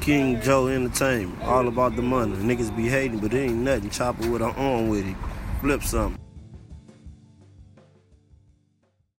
King Joe Entertainment. All about the money. Niggas be hating, but it ain't nothing. Chopper with her arm with it. Flip something.